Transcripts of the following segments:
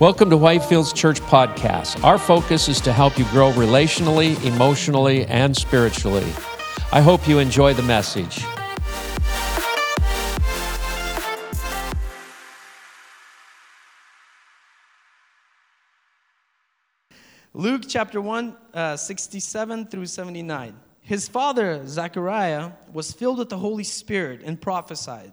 Welcome to Whitefields Church Podcast. Our focus is to help you grow relationally, emotionally, and spiritually. I hope you enjoy the message. Luke chapter 1, uh, 67 through 79. His father, Zechariah, was filled with the Holy Spirit and prophesied.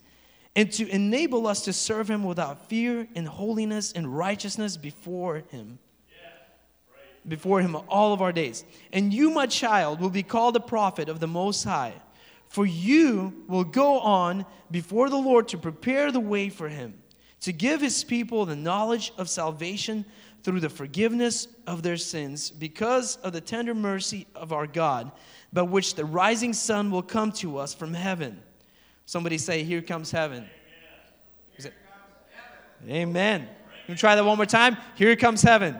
and to enable us to serve him without fear and holiness and righteousness before him. Before him all of our days. And you, my child, will be called a prophet of the Most High, for you will go on before the Lord to prepare the way for him to give his people the knowledge of salvation through the forgiveness of their sins because of the tender mercy of our God, by which the rising sun will come to us from heaven. Somebody say, Here comes heaven. Is it? Amen. We try that one more time? Here comes heaven.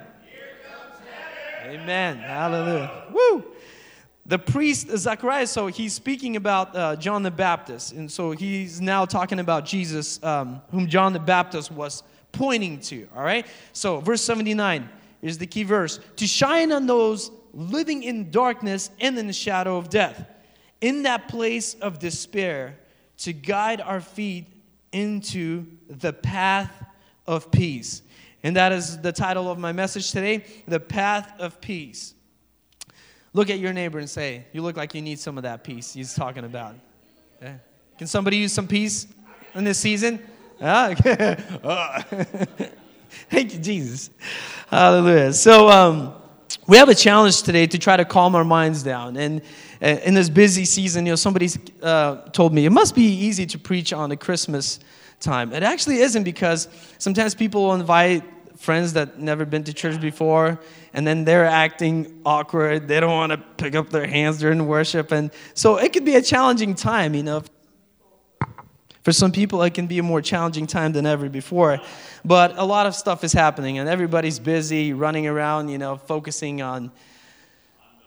Amen. Hallelujah. Woo! the priest Zacharias, so he's speaking about uh, John the Baptist. And so he's now talking about Jesus, um, whom John the Baptist was pointing to. All right? So, verse 79 is the key verse to shine on those living in darkness and in the shadow of death, in that place of despair, to guide our feet into the path of peace. And that is the title of my message today The Path of Peace. Look at your neighbor and say, You look like you need some of that peace he's talking about. Yeah. Can somebody use some peace in this season? Ah, Thank you, Jesus. Hallelujah. So, um, we have a challenge today to try to calm our minds down. And uh, in this busy season, you know, somebody uh, told me it must be easy to preach on a Christmas time. It actually isn't because sometimes people will invite friends that never been to church before and then they're acting awkward they don't want to pick up their hands during worship and so it could be a challenging time you know for some people it can be a more challenging time than ever before but a lot of stuff is happening and everybody's busy running around you know focusing on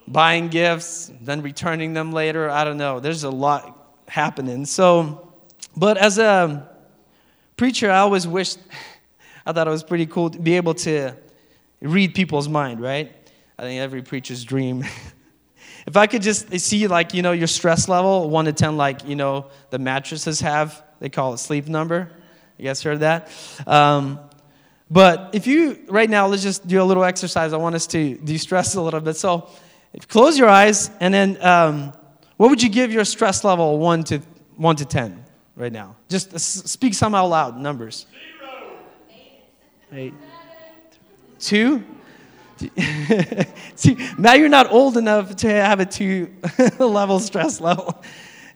buying gifts then returning them later i don't know there's a lot happening so but as a preacher i always wished I thought it was pretty cool to be able to read people's mind, right? I think every preacher's dream. if I could just see, like, you know, your stress level, 1 to 10, like, you know, the mattresses have, they call it sleep number. You guys heard that? Um, but if you, right now, let's just do a little exercise. I want us to de stress a little bit. So close your eyes, and then um, what would you give your stress level 1 to, 1 to 10 right now? Just speak some out loud, numbers. Eight. Two? See, now you're not old enough to have a two level stress level.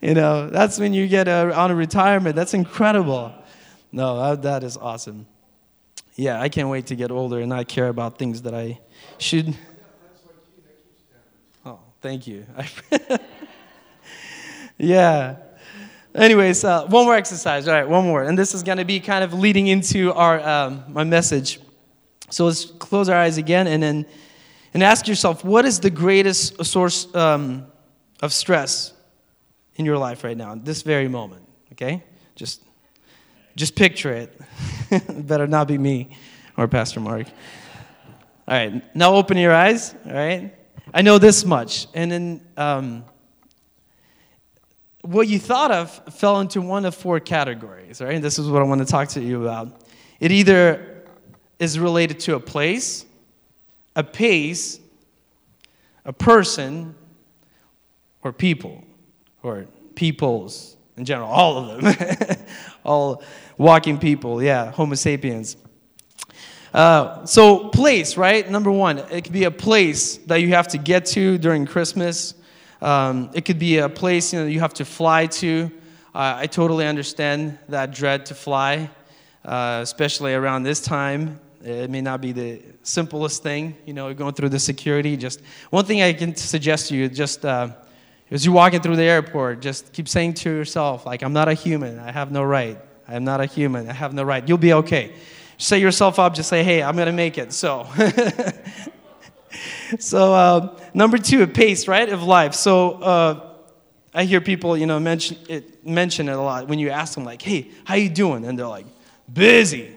You know, that's when you get a, on a retirement. That's incredible. No, that is awesome. Yeah, I can't wait to get older and not care about things that I should. Oh, thank you. yeah. Anyways, uh, one more exercise. All right, one more. And this is going to be kind of leading into our um, my message. So let's close our eyes again and then and ask yourself, what is the greatest source um, of stress in your life right now, this very moment? Okay, just just picture it. better not be me or Pastor Mark. All right, now open your eyes. All right, I know this much, and then. Um, what you thought of fell into one of four categories, right? And this is what I want to talk to you about. It either is related to a place, a pace, a person, or people, or peoples in general, all of them. all walking people, yeah, Homo sapiens. Uh, so, place, right? Number one, it could be a place that you have to get to during Christmas um, it could be a place you know you have to fly to. Uh, I totally understand that dread to fly, uh, especially around this time. It may not be the simplest thing, you know, going through the security. Just one thing I can suggest to you, just uh, as you're walking through the airport, just keep saying to yourself, like, I'm not a human. I have no right. I am not a human. I have no right. You'll be okay. Set yourself up. Just say, hey, I'm going to make it. So, so uh, number two, pace, right, of life. So uh, I hear people, you know, mention it, mention it a lot when you ask them, like, hey, how you doing? And they're like, busy.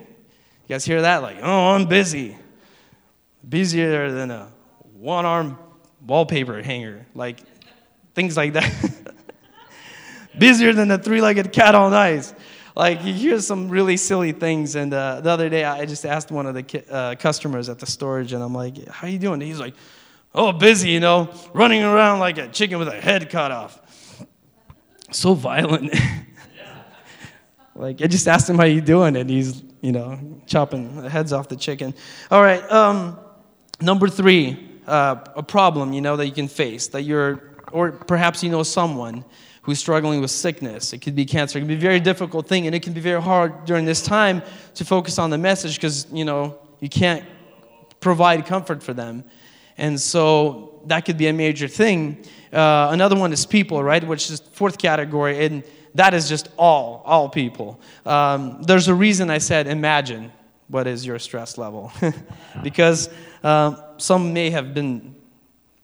You guys hear that? Like, oh, I'm busy. Busier than a one-arm wallpaper hanger. Like, things like that. Busier than a three-legged cat on ice. Like you hear some really silly things. And uh, the other day, I just asked one of the ki- uh, customers at the storage, and I'm like, "How you doing?" And he's like, "Oh, busy, you know, running around like a chicken with a head cut off." So violent. like I just asked him how you doing, and he's you know chopping the heads off the chicken. All right. Um, number three, uh, a problem you know that you can face that you're or perhaps you know someone who's struggling with sickness. It could be cancer. It can be a very difficult thing, and it can be very hard during this time to focus on the message because you know you can't provide comfort for them, and so that could be a major thing. Uh, another one is people, right, which is fourth category, and that is just all, all people. Um, there's a reason I said imagine what is your stress level, because um, some may have been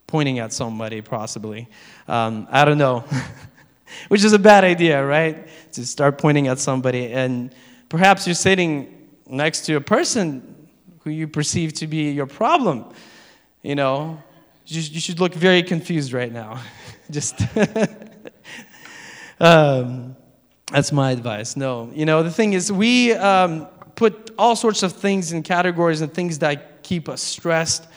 pointing at somebody, possibly. Um, I don't know. Which is a bad idea, right? To start pointing at somebody. And perhaps you're sitting next to a person who you perceive to be your problem. You know, you, you should look very confused right now. Just. Um, that's my advice. No. You know, the thing is, we um, put all sorts of things in categories and things that keep us stressed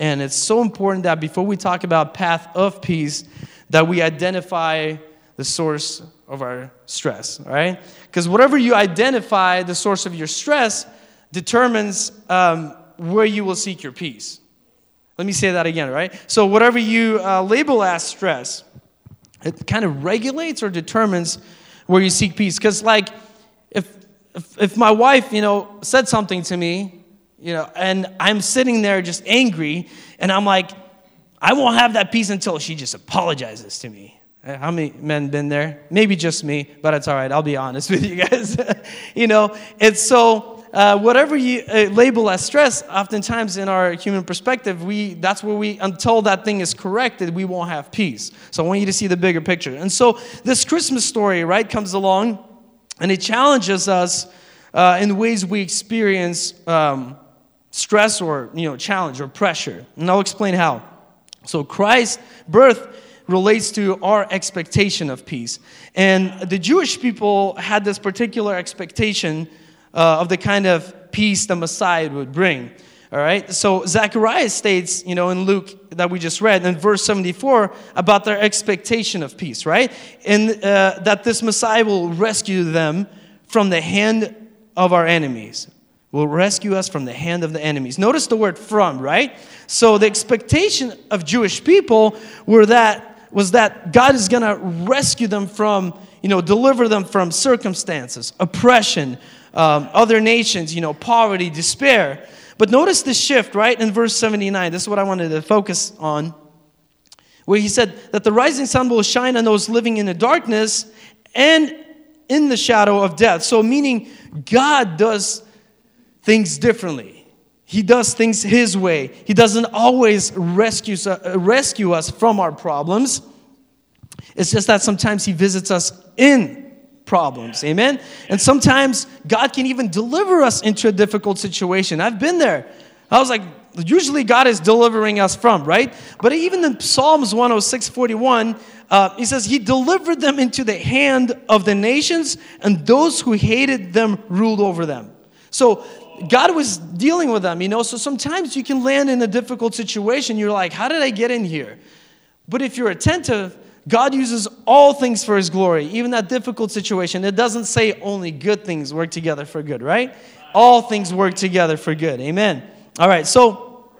and it's so important that before we talk about path of peace, that we identify the source of our stress, right? Because whatever you identify, the source of your stress, determines um, where you will seek your peace. Let me say that again, right? So, whatever you uh, label as stress, it kind of regulates or determines where you seek peace. Because, like, if, if, if my wife, you know, said something to me you know, and I'm sitting there just angry, and I'm like, I won't have that peace until she just apologizes to me. Eh, how many men been there? Maybe just me, but it's all right. I'll be honest with you guys. you know, it's so uh, whatever you uh, label as stress, oftentimes in our human perspective, we that's where we until that thing is corrected, we won't have peace. So I want you to see the bigger picture. And so this Christmas story, right, comes along, and it challenges us uh, in ways we experience. Um, stress or you know challenge or pressure and i'll explain how so christ's birth relates to our expectation of peace and the jewish people had this particular expectation uh, of the kind of peace the messiah would bring all right so zacharias states you know in luke that we just read in verse 74 about their expectation of peace right and uh, that this messiah will rescue them from the hand of our enemies will rescue us from the hand of the enemies. Notice the word from, right? So the expectation of Jewish people were that was that God is going to rescue them from, you know, deliver them from circumstances, oppression, um, other nations, you know, poverty, despair. But notice the shift, right, in verse 79. This is what I wanted to focus on. Where he said that the rising sun will shine on those living in the darkness and in the shadow of death. So, meaning God does things differently. He does things His way. He doesn't always rescue, uh, rescue us from our problems. It's just that sometimes He visits us in problems. Amen? And sometimes God can even deliver us into a difficult situation. I've been there. I was like, usually God is delivering us from, right? But even in Psalms 106 41, uh, he says, He delivered them into the hand of the nations, and those who hated them ruled over them. So God was dealing with them, you know. So sometimes you can land in a difficult situation. You're like, how did I get in here? But if you're attentive, God uses all things for his glory, even that difficult situation. It doesn't say only good things work together for good, right? All things work together for good. Amen. All right, so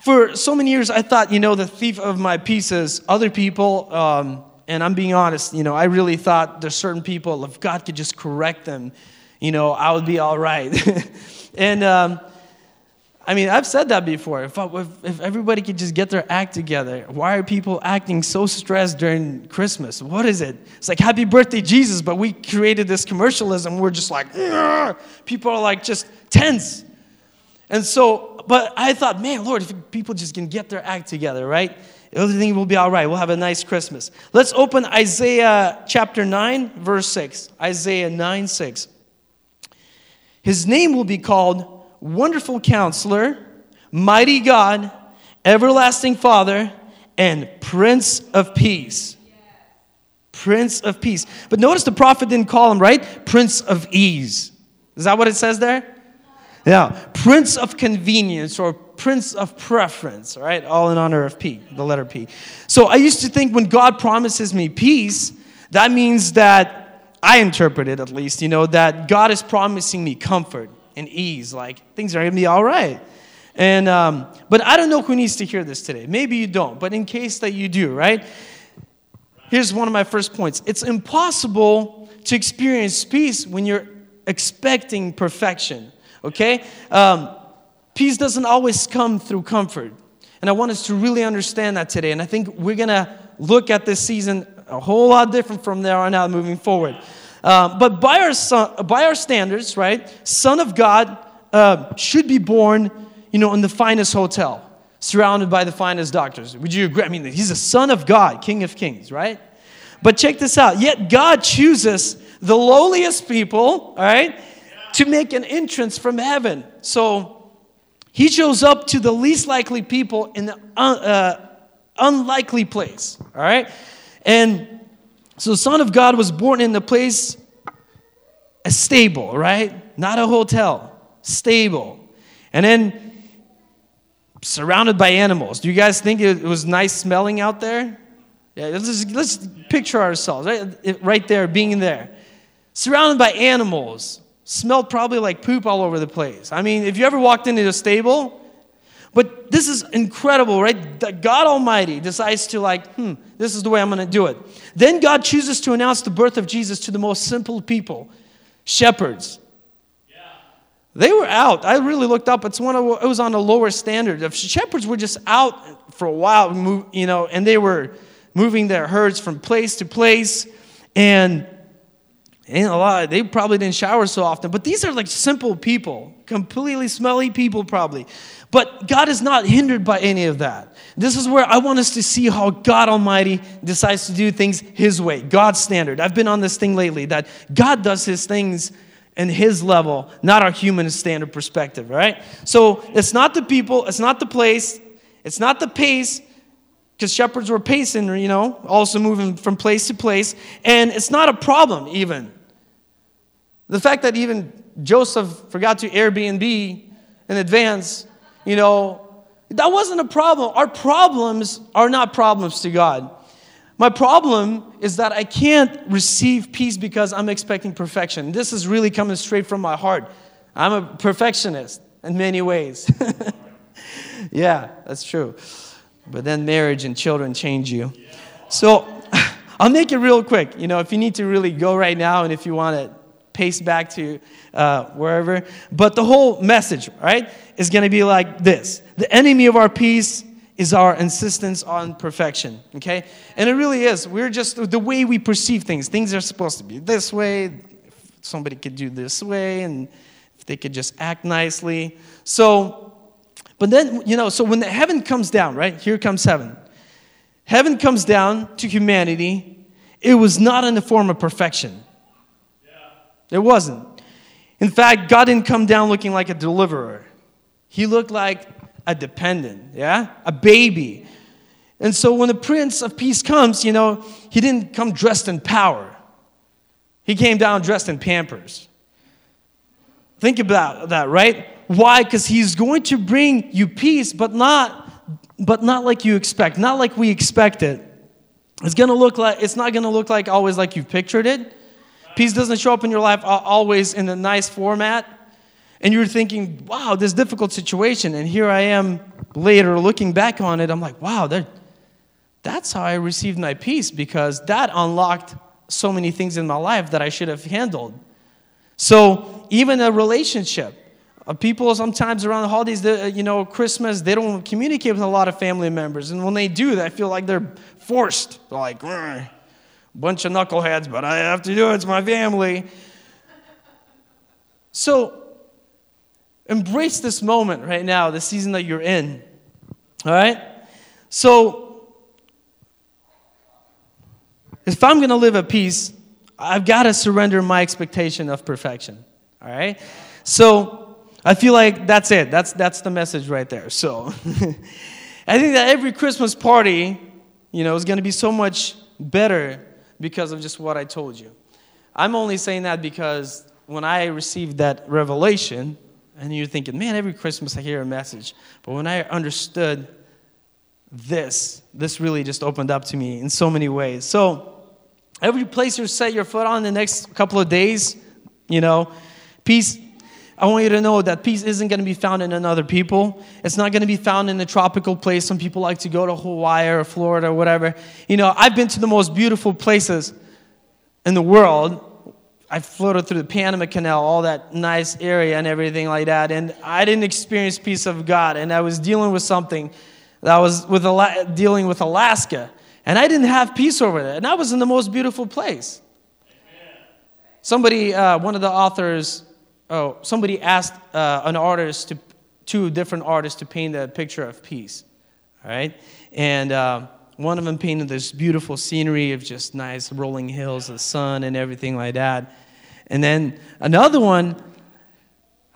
for so many years, I thought, you know, the thief of my pieces, other people, um, and I'm being honest, you know, I really thought there's certain people, if God could just correct them, you know, I would be all right. And um, I mean, I've said that before. If, if, if everybody could just get their act together, why are people acting so stressed during Christmas? What is it? It's like, happy birthday, Jesus, but we created this commercialism. We're just like, Argh! people are like just tense. And so, but I thought, man, Lord, if people just can get their act together, right? Everything will be all right. We'll have a nice Christmas. Let's open Isaiah chapter 9, verse 6. Isaiah 9, 6. His name will be called Wonderful Counselor, Mighty God, Everlasting Father, and Prince of Peace. Prince of Peace. But notice the prophet didn't call him, right? Prince of Ease. Is that what it says there? Yeah. Prince of Convenience or Prince of Preference, right? All in honor of P, the letter P. So I used to think when God promises me peace, that means that I interpret it at least, you know, that God is promising me comfort and ease. Like things are going to be all right. And, um, but I don't know who needs to hear this today. Maybe you don't, but in case that you do, right? Here's one of my first points it's impossible to experience peace when you're expecting perfection, okay? Um, peace doesn't always come through comfort. And I want us to really understand that today. And I think we're to look at this season a whole lot different from there on out moving forward. Uh, but by our, son, by our standards, right, Son of God uh, should be born, you know, in the finest hotel, surrounded by the finest doctors. Would you agree? I mean, he's a Son of God, King of Kings, right? But check this out. Yet God chooses the lowliest people, all right, to make an entrance from heaven. So he shows up to the least likely people in the un, uh, unlikely place, all right? And so the Son of God was born in the place, a stable, right? Not a hotel, stable. And then surrounded by animals. Do you guys think it was nice smelling out there? Yeah, let's, just, let's picture ourselves right, right there, being there. Surrounded by animals. Smelled probably like poop all over the place. I mean, if you ever walked into a stable, but this is incredible, right? That God Almighty decides to, like, hmm, this is the way I'm going to do it. Then God chooses to announce the birth of Jesus to the most simple people shepherds. Yeah. They were out. I really looked up. It's one of, it was on a lower standard. The shepherds were just out for a while, you know, and they were moving their herds from place to place. And and a lot, they probably didn't shower so often, but these are like simple people, completely smelly people, probably. But God is not hindered by any of that. This is where I want us to see how God Almighty decides to do things His way, God's standard. I've been on this thing lately that God does His things in His level, not our human standard perspective, right? So it's not the people, it's not the place, it's not the pace, because shepherds were pacing, you know, also moving from place to place, and it's not a problem even. The fact that even Joseph forgot to Airbnb in advance you know, that wasn't a problem. Our problems are not problems to God. My problem is that I can't receive peace because I'm expecting perfection. This is really coming straight from my heart. I'm a perfectionist in many ways. yeah, that's true. But then marriage and children change you. So I'll make it real quick. You know, if you need to really go right now and if you want to pace back to uh, wherever. But the whole message, right, is going to be like this The enemy of our peace is our insistence on perfection, okay? And it really is. We're just the way we perceive things. Things are supposed to be this way. If Somebody could do this way, and if they could just act nicely. So, but then, you know, so when the heaven comes down, right? Here comes heaven. Heaven comes down to humanity. It was not in the form of perfection. It wasn't. In fact, God didn't come down looking like a deliverer. He looked like a dependent, yeah? A baby. And so when the Prince of Peace comes, you know, he didn't come dressed in power. He came down dressed in pampers. Think about that, right? Why? Because he's going to bring you peace, but not but not like you expect, not like we expect it. It's gonna look like it's not gonna look like always like you've pictured it. Peace doesn't show up in your life always in a nice format. And you're thinking, wow, this difficult situation. And here I am later looking back on it. I'm like, wow, that's how I received my peace because that unlocked so many things in my life that I should have handled. So, even a relationship, Uh, people sometimes around the holidays, uh, you know, Christmas, they don't communicate with a lot of family members. And when they do, I feel like they're forced. They're like, bunch of knuckleheads, but I have to do it. It's my family. So embrace this moment right now, the season that you're in. All right? So if I'm going to live at peace, I've got to surrender my expectation of perfection. All right? So I feel like that's it. That's, that's the message right there. So I think that every Christmas party, you know, is going to be so much better because of just what I told you. I'm only saying that because when I received that revelation, and you're thinking, man, every Christmas I hear a message. But when I understood this, this really just opened up to me in so many ways. So, every place you set your foot on the next couple of days, you know, peace. I want you to know that peace isn't going to be found in another people. It's not going to be found in a tropical place. Some people like to go to Hawaii or Florida or whatever. You know, I've been to the most beautiful places in the world I floated through the Panama Canal, all that nice area and everything like that, and I didn't experience peace of God. And I was dealing with something that was with dealing with Alaska, and I didn't have peace over there. And I was in the most beautiful place. Somebody, uh, one of the authors, oh, somebody asked uh, an artist to, two different artists to paint a picture of peace. All right, and. Uh, one of them painted this beautiful scenery of just nice rolling hills, the sun, and everything like that. And then another one,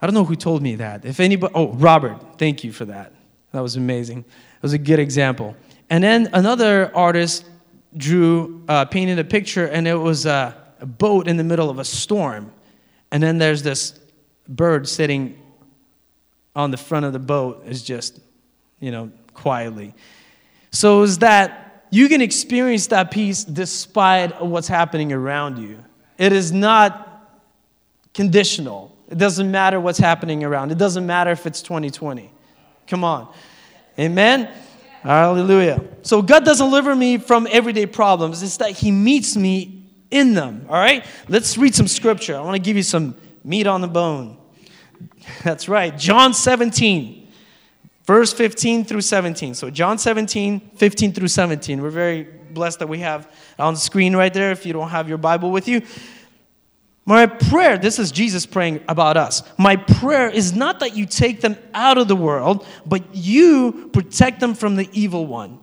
I don't know who told me that. If anybody, oh, Robert, thank you for that. That was amazing. It was a good example. And then another artist drew, uh, painted a picture, and it was a, a boat in the middle of a storm. And then there's this bird sitting on the front of the boat, is just, you know, quietly. So is that you can experience that peace despite what's happening around you. It is not conditional. It doesn't matter what's happening around. It doesn't matter if it's 2020. Come on. Amen. Hallelujah. So God doesn't deliver me from everyday problems. It's that He meets me in them. All right? Let's read some scripture. I want to give you some meat on the bone. That's right. John 17, verse 15 through 17. So, John 17, 15 through 17. We're very blessed that we have on the screen right there if you don't have your Bible with you. My prayer, this is Jesus praying about us. My prayer is not that you take them out of the world, but you protect them from the evil one.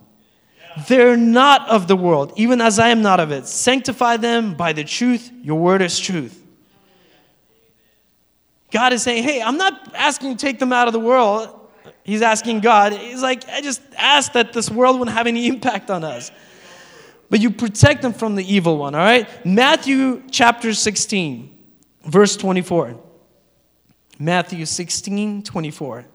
They're not of the world, even as I am not of it. Sanctify them by the truth. Your word is truth. God is saying, Hey, I'm not asking you to take them out of the world. He's asking God. He's like, I just ask that this world wouldn't have any impact on us but you protect them from the evil one, all right? Matthew chapter 16, verse 24. Matthew 16, 24.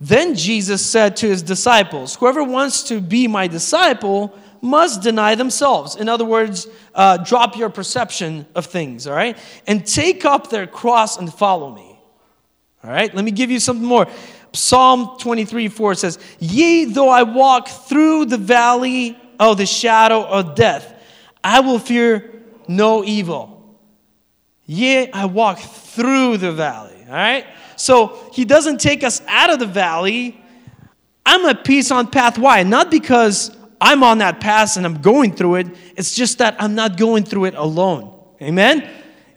Then Jesus said to his disciples, Whoever wants to be my disciple must deny themselves. In other words, uh, drop your perception of things, all right? And take up their cross and follow me. All right, let me give you something more. Psalm 23 4 says, Yea, though I walk through the valley of the shadow of death, I will fear no evil. Yea, I walk through the valley. All right? So he doesn't take us out of the valley. I'm at peace on path. Why? Not because I'm on that path and I'm going through it. It's just that I'm not going through it alone. Amen?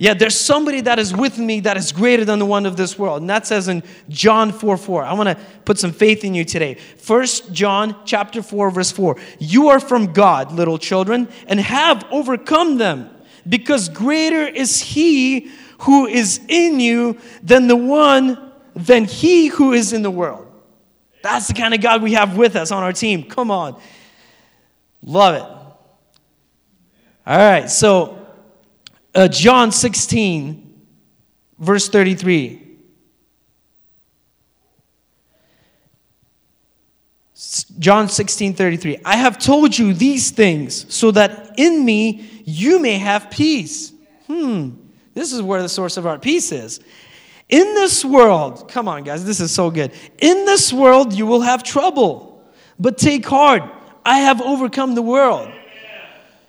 Yeah, there's somebody that is with me that is greater than the one of this world. And that says in John 4 4. I want to put some faith in you today. First John chapter 4, verse 4. You are from God, little children, and have overcome them, because greater is he who is in you than the one than he who is in the world. That's the kind of God we have with us on our team. Come on. Love it. All right, so uh, John 16, verse 33. John 16, 33. I have told you these things so that in me you may have peace. Hmm, this is where the source of our peace is. In this world, come on, guys, this is so good. In this world you will have trouble, but take heart. I have overcome the world.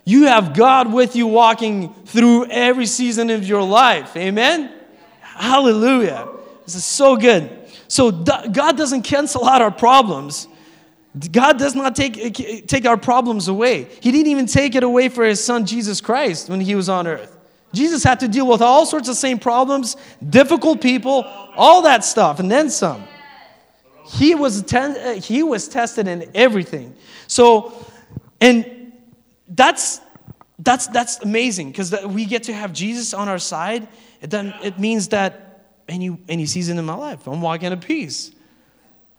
You have God with you walking through every season of your life. Amen? Hallelujah. This is so good. So God doesn't cancel out our problems. God does not take, take our problems away. He didn't even take it away for his son Jesus Christ when he was on earth. Jesus had to deal with all sorts of same problems, difficult people, all that stuff, and then some. He was, ten, he was tested in everything. So, and that's, that's, that's amazing because we get to have Jesus on our side. Then, it means that any, any season in my life, I'm walking in peace.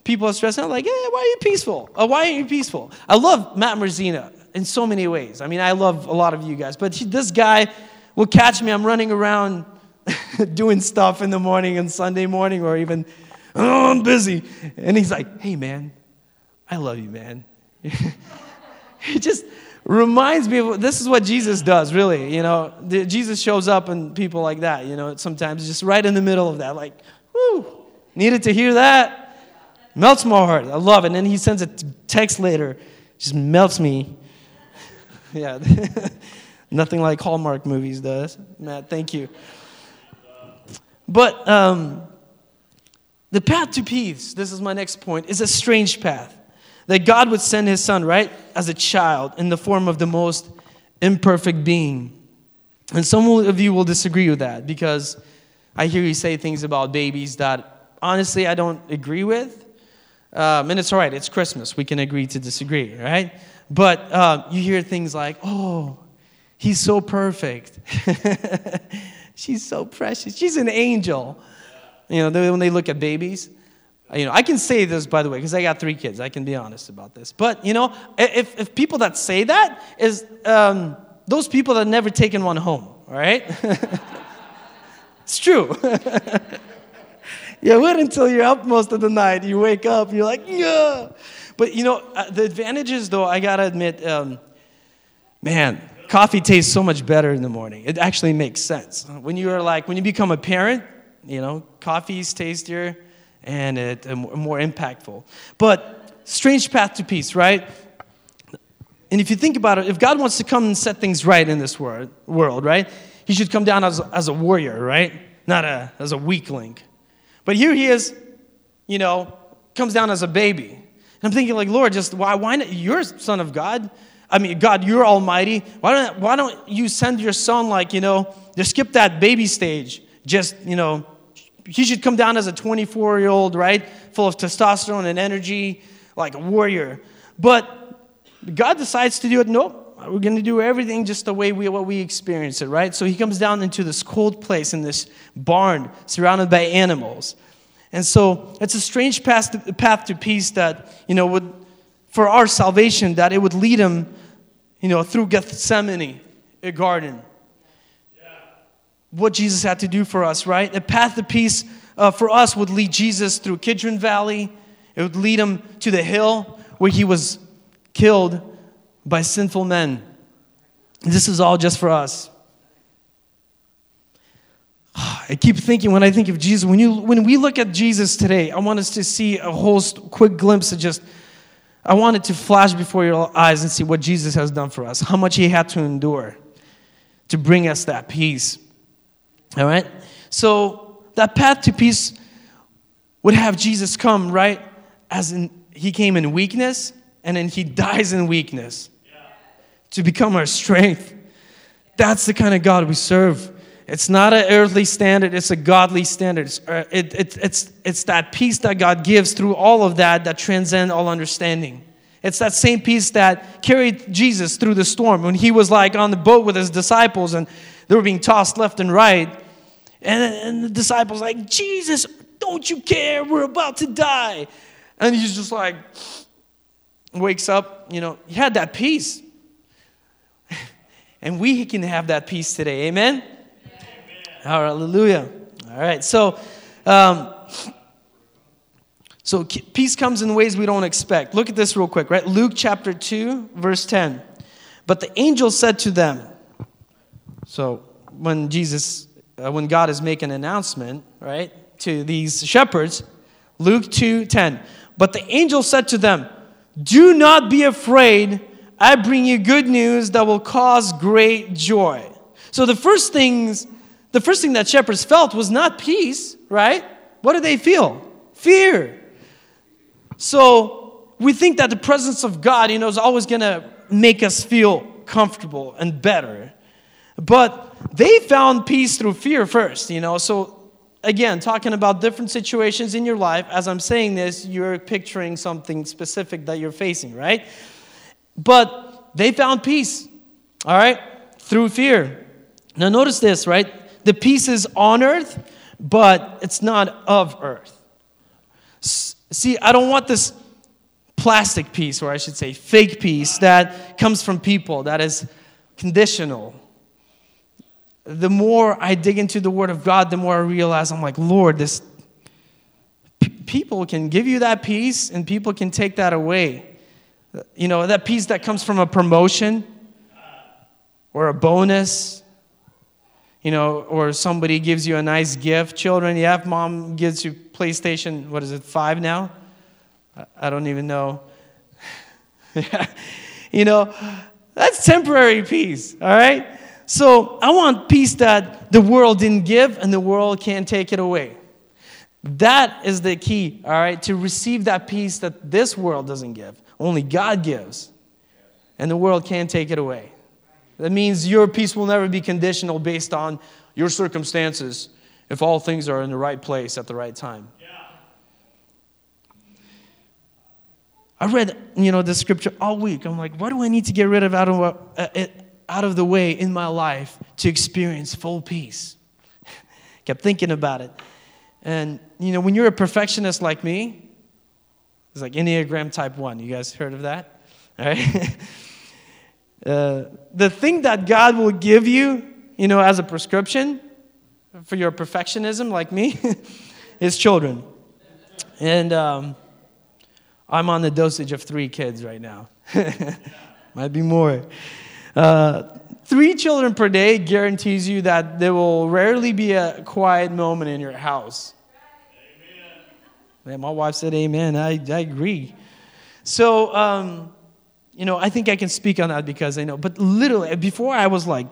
People are stressing out, like, yeah, why are you peaceful? Uh, why aren't you peaceful? I love Matt Merzina in so many ways. I mean, I love a lot of you guys, but he, this guy will catch me. I'm running around doing stuff in the morning and Sunday morning, or even, oh, I'm busy. And he's like, hey, man, I love you, man. he just reminds me of this is what Jesus does, really. You know, Jesus shows up and people like that, you know, sometimes just right in the middle of that, like, whoo, needed to hear that. Melts my heart. I love it. And then he sends a text later, just melts me. yeah. Nothing like Hallmark movies does. Matt, thank you. But um, the path to peace, this is my next point, is a strange path. That God would send his son, right, as a child in the form of the most imperfect being. And some of you will disagree with that because I hear you say things about babies that honestly I don't agree with. Um, and it's all right, it's Christmas. We can agree to disagree, right? But uh, you hear things like, oh, he's so perfect. She's so precious. She's an angel. You know, when they look at babies. You know, I can say this, by the way, because I got three kids. I can be honest about this. But, you know, if, if people that say that is um, those people that never taken one home, right? it's true. Yeah, wait until you're up most of the night. You wake up, you're like, yeah. But you know, uh, the advantages, though, I gotta admit, um, man, coffee tastes so much better in the morning. It actually makes sense. When you are like, when you become a parent, you know, coffee's tastier and it uh, more impactful. But strange path to peace, right? And if you think about it, if God wants to come and set things right in this world, world right, He should come down as, as a warrior, right? Not a, as a weakling. But here he is, you know, comes down as a baby. And I'm thinking, like, Lord, just why, why not? You're son of God. I mean, God, you're almighty. Why don't, why don't you send your son, like, you know, just skip that baby stage? Just, you know, he should come down as a 24 year old, right? Full of testosterone and energy, like a warrior. But God decides to do it. Nope. We're going to do everything just the way we, what we experience it, right? So he comes down into this cold place in this barn surrounded by animals. And so it's a strange path to, path to peace that, you know, would, for our salvation, that it would lead him, you know, through Gethsemane, a garden. What Jesus had to do for us, right? The path to peace uh, for us would lead Jesus through Kidron Valley. It would lead him to the hill where he was killed by sinful men. This is all just for us. I keep thinking when I think of Jesus, when, you, when we look at Jesus today, I want us to see a whole quick glimpse of just, I want it to flash before your eyes and see what Jesus has done for us, how much he had to endure to bring us that peace. All right? So, that path to peace would have Jesus come, right? As in, he came in weakness, and then he dies in weakness to become our strength. That's the kind of God we serve. It's not an earthly standard, it's a godly standard. It's, uh, it, it, it's, it's that peace that God gives through all of that that transcends all understanding. It's that same peace that carried Jesus through the storm when he was like on the boat with his disciples and they were being tossed left and right. And, and the disciples like, Jesus, don't you care? We're about to die. And he's just like, wakes up, you know, he had that peace. And we can have that peace today. Amen? Amen. Hallelujah. All right. So, um, so peace comes in ways we don't expect. Look at this real quick, right? Luke chapter 2, verse 10. But the angel said to them, so when Jesus, uh, when God is making an announcement, right, to these shepherds, Luke 2, 10. But the angel said to them, Do not be afraid. I bring you good news that will cause great joy. So the first things, the first thing that shepherds felt was not peace, right? What did they feel? Fear. So we think that the presence of God, you know, is always going to make us feel comfortable and better. But they found peace through fear first, you know. So again, talking about different situations in your life, as I'm saying this, you're picturing something specific that you're facing, right? But they found peace, all right, through fear. Now, notice this, right? The peace is on earth, but it's not of earth. See, I don't want this plastic peace, or I should say fake peace, that comes from people, that is conditional. The more I dig into the Word of God, the more I realize I'm like, Lord, this p- people can give you that peace, and people can take that away. You know, that peace that comes from a promotion or a bonus, you know, or somebody gives you a nice gift. Children, yeah, mom gives you PlayStation, what is it, five now? I don't even know. you know, that's temporary peace, all right? So I want peace that the world didn't give and the world can't take it away. That is the key, all right, to receive that peace that this world doesn't give. Only God gives. And the world can't take it away. That means your peace will never be conditional based on your circumstances if all things are in the right place at the right time. Yeah. I read, you know, the scripture all week. I'm like, what do I need to get rid of out of, uh, out of the way in my life to experience full peace? Kept thinking about it. And, you know, when you're a perfectionist like me, it's like Enneagram type 1. You guys heard of that? All right? uh, the thing that God will give you, you know, as a prescription for your perfectionism like me is children. And um, I'm on the dosage of three kids right now. Might be more. Uh, three children per day guarantees you that there will rarely be a quiet moment in your house. Man, my wife said amen. I, I agree. So, um, you know, I think I can speak on that because I know. But literally, before I was like,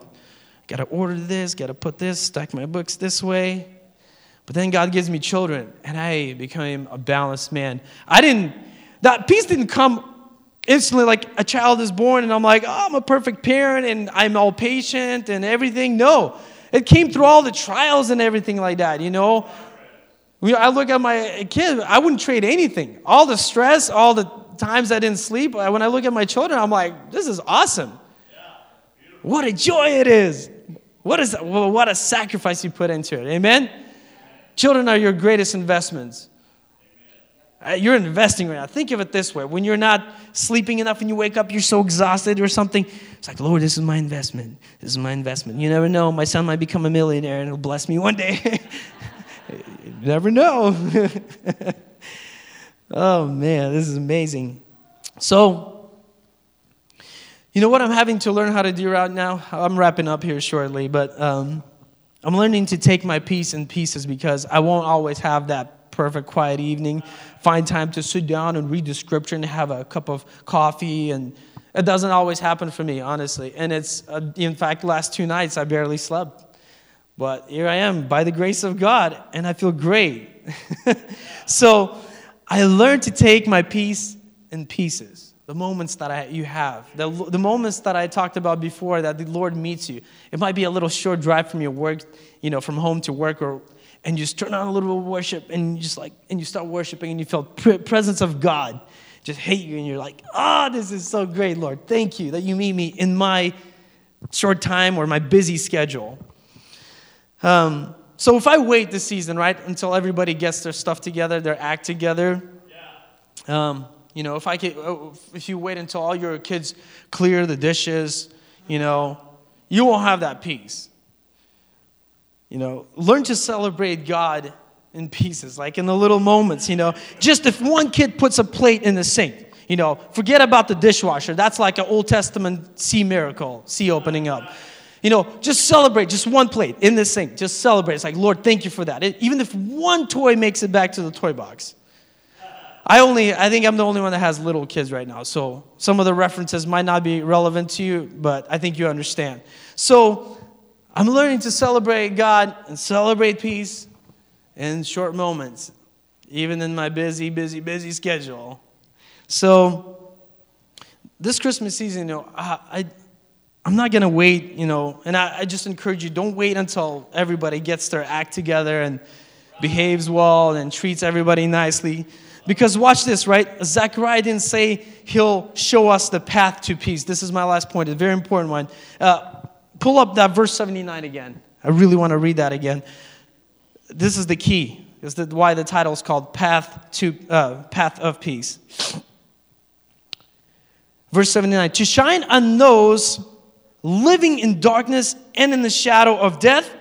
gotta order this, gotta put this, stack my books this way. But then God gives me children, and I became a balanced man. I didn't, that peace didn't come instantly like a child is born, and I'm like, oh, I'm a perfect parent, and I'm all patient and everything. No, it came through all the trials and everything like that, you know? I look at my kid, I wouldn't trade anything. All the stress, all the times I didn't sleep, when I look at my children, I'm like, this is awesome. What a joy it is. What, is, what a sacrifice you put into it. Amen? Children are your greatest investments. Uh, you're investing right now. Think of it this way when you're not sleeping enough and you wake up, you're so exhausted or something. It's like, Lord, this is my investment. This is my investment. You never know. My son might become a millionaire and he'll bless me one day. you never know. oh, man, this is amazing. So, you know what I'm having to learn how to do right now? I'm wrapping up here shortly, but um, I'm learning to take my peace in pieces because I won't always have that perfect quiet evening. Find time to sit down and read the scripture and have a cup of coffee. And it doesn't always happen for me, honestly. And it's, uh, in fact, last two nights I barely slept. But here I am by the grace of God, and I feel great. so I learned to take my peace in pieces the moments that I, you have, the, the moments that I talked about before that the Lord meets you. It might be a little short drive from your work, you know, from home to work, or and you just turn on a little bit of worship and you just like, and you start worshiping and you feel pre- presence of God just hate you and you're like, oh, this is so great, Lord. Thank you that you meet me in my short time or my busy schedule. Um, so if I wait this season, right, until everybody gets their stuff together, their act together, yeah. um, you know, if I could, oh, if you wait until all your kids clear the dishes, you know, you won't have that peace. You know, learn to celebrate God in pieces, like in the little moments, you know. Just if one kid puts a plate in the sink, you know, forget about the dishwasher. That's like an Old Testament sea miracle, sea opening up. You know, just celebrate, just one plate in the sink. Just celebrate. It's like, Lord, thank you for that. It, even if one toy makes it back to the toy box, I only, I think I'm the only one that has little kids right now. So some of the references might not be relevant to you, but I think you understand. So I'm learning to celebrate God and celebrate peace in short moments, even in my busy, busy, busy schedule. So, this Christmas season, you know, I, I I'm not gonna wait, you know, and I, I just encourage you, don't wait until everybody gets their act together and behaves well and treats everybody nicely. Because watch this, right? Zechariah didn't say he'll show us the path to peace. This is my last point, a very important one. Uh, pull up that verse 79 again. I really want to read that again. This is the key. This Is why the title is called Path to uh, Path of Peace. Verse 79 To shine on those living in darkness and in the shadow of death,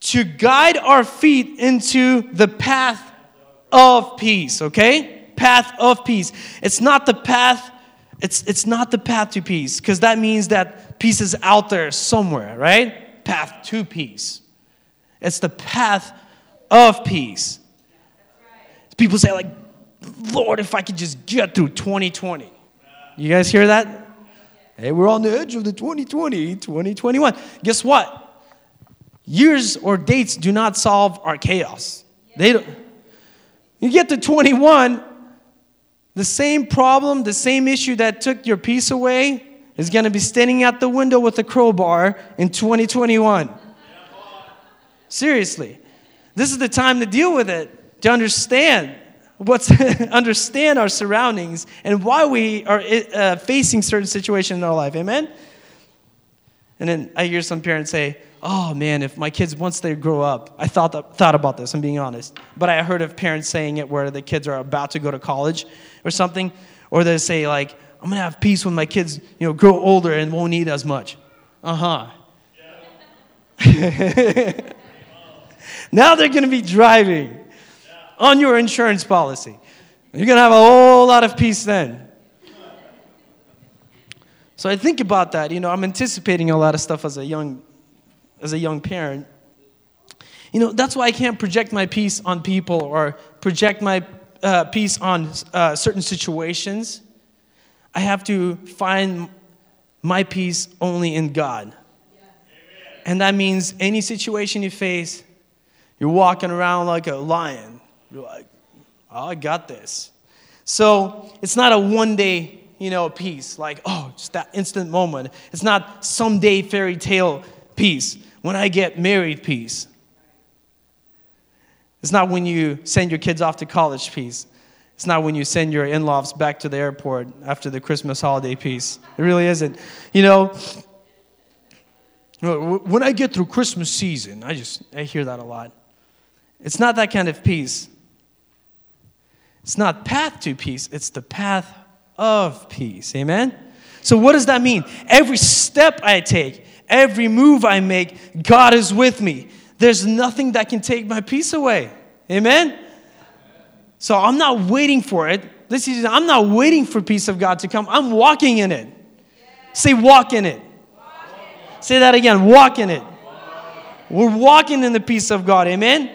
to guide our feet into the path of peace, okay? Path of peace. It's not the path, it's, it's not the path to peace, because that means that peace is out there somewhere, right? Path to peace. It's the path of peace. People say, like, Lord, if I could just get through 2020. You guys hear that? Hey, we're on the edge of the 2020, 2021. Guess what? Years or dates do not solve our chaos. They don't. You get to 21, the same problem, the same issue that took your peace away is going to be standing at the window with a crowbar in 2021. Seriously. This is the time to deal with it, to understand what's understand our surroundings and why we are uh, facing certain situations in our life. Amen. And then I hear some parents say, "Oh man, if my kids once they grow up, I thought that, thought about this. I'm being honest, but I heard of parents saying it where the kids are about to go to college or something, or they say like, "I'm gonna have peace when my kids, you know, grow older and won't need as much." Uh huh. Yeah. now they're gonna be driving on your insurance policy. You're to have a whole lot of peace then. So I think about that. You know, I'm anticipating a lot of stuff as a young, as a young parent. You know, that's why I can't project my peace on people or project my uh, peace on uh, certain situations. I have to find my peace only in God. And that means any situation you face, you're walking around like a lion. You're like, oh, I got this. So it's not a one day, you know, peace, like, oh, just that instant moment. It's not someday fairy tale peace. When I get married, peace. It's not when you send your kids off to college, peace. It's not when you send your in laws back to the airport after the Christmas holiday peace. It really isn't. You know, when I get through Christmas season, I just, I hear that a lot. It's not that kind of peace. It's not path to peace, it's the path of peace. Amen? So, what does that mean? Every step I take, every move I make, God is with me. There's nothing that can take my peace away. Amen? So, I'm not waiting for it. This is, I'm not waiting for peace of God to come. I'm walking in it. Say, walk in it. Say that again walk in it. We're walking in the peace of God. Amen?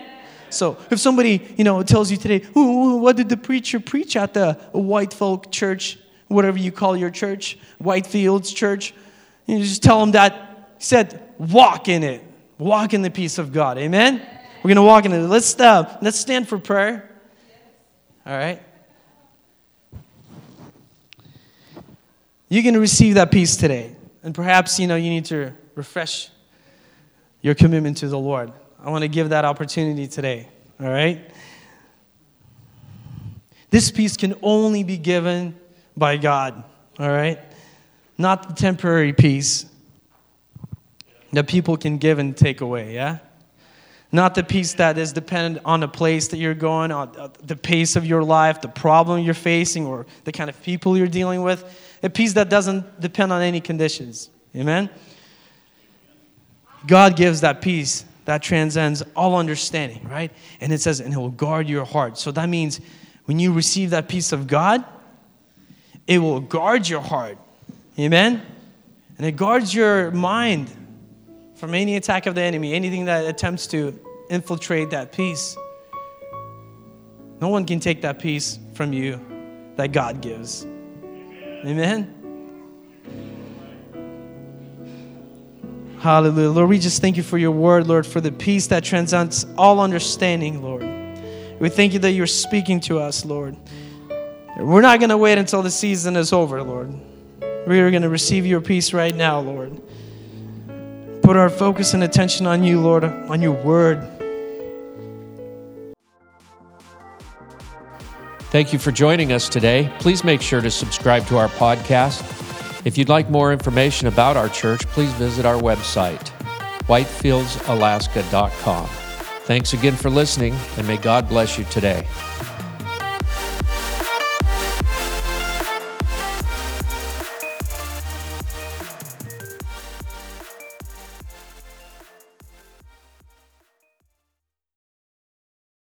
So if somebody, you know, tells you today, Ooh, what did the preacher preach at the white folk church, whatever you call your church, Whitefields church, you just tell them that said, walk in it. Walk in the peace of God. Amen? We're going to walk in it. Let's, uh, let's stand for prayer. All right? You can receive that peace today. And perhaps, you know, you need to refresh your commitment to the Lord. I want to give that opportunity today, all right? This peace can only be given by God, all right? Not the temporary peace that people can give and take away, yeah? Not the peace that is dependent on the place that you're going, on uh, the pace of your life, the problem you're facing, or the kind of people you're dealing with. A peace that doesn't depend on any conditions. Amen? God gives that peace that transcends all understanding, right? And it says, and it will guard your heart. So that means when you receive that peace of God, it will guard your heart. Amen? And it guards your mind from any attack of the enemy, anything that attempts to infiltrate that peace. No one can take that peace from you that God gives. Amen? Hallelujah. Lord, we just thank you for your word, Lord, for the peace that transcends all understanding, Lord. We thank you that you're speaking to us, Lord. We're not going to wait until the season is over, Lord. We are going to receive your peace right now, Lord. Put our focus and attention on you, Lord, on your word. Thank you for joining us today. Please make sure to subscribe to our podcast. If you'd like more information about our church, please visit our website, whitefieldsalaska.com. Thanks again for listening, and may God bless you today.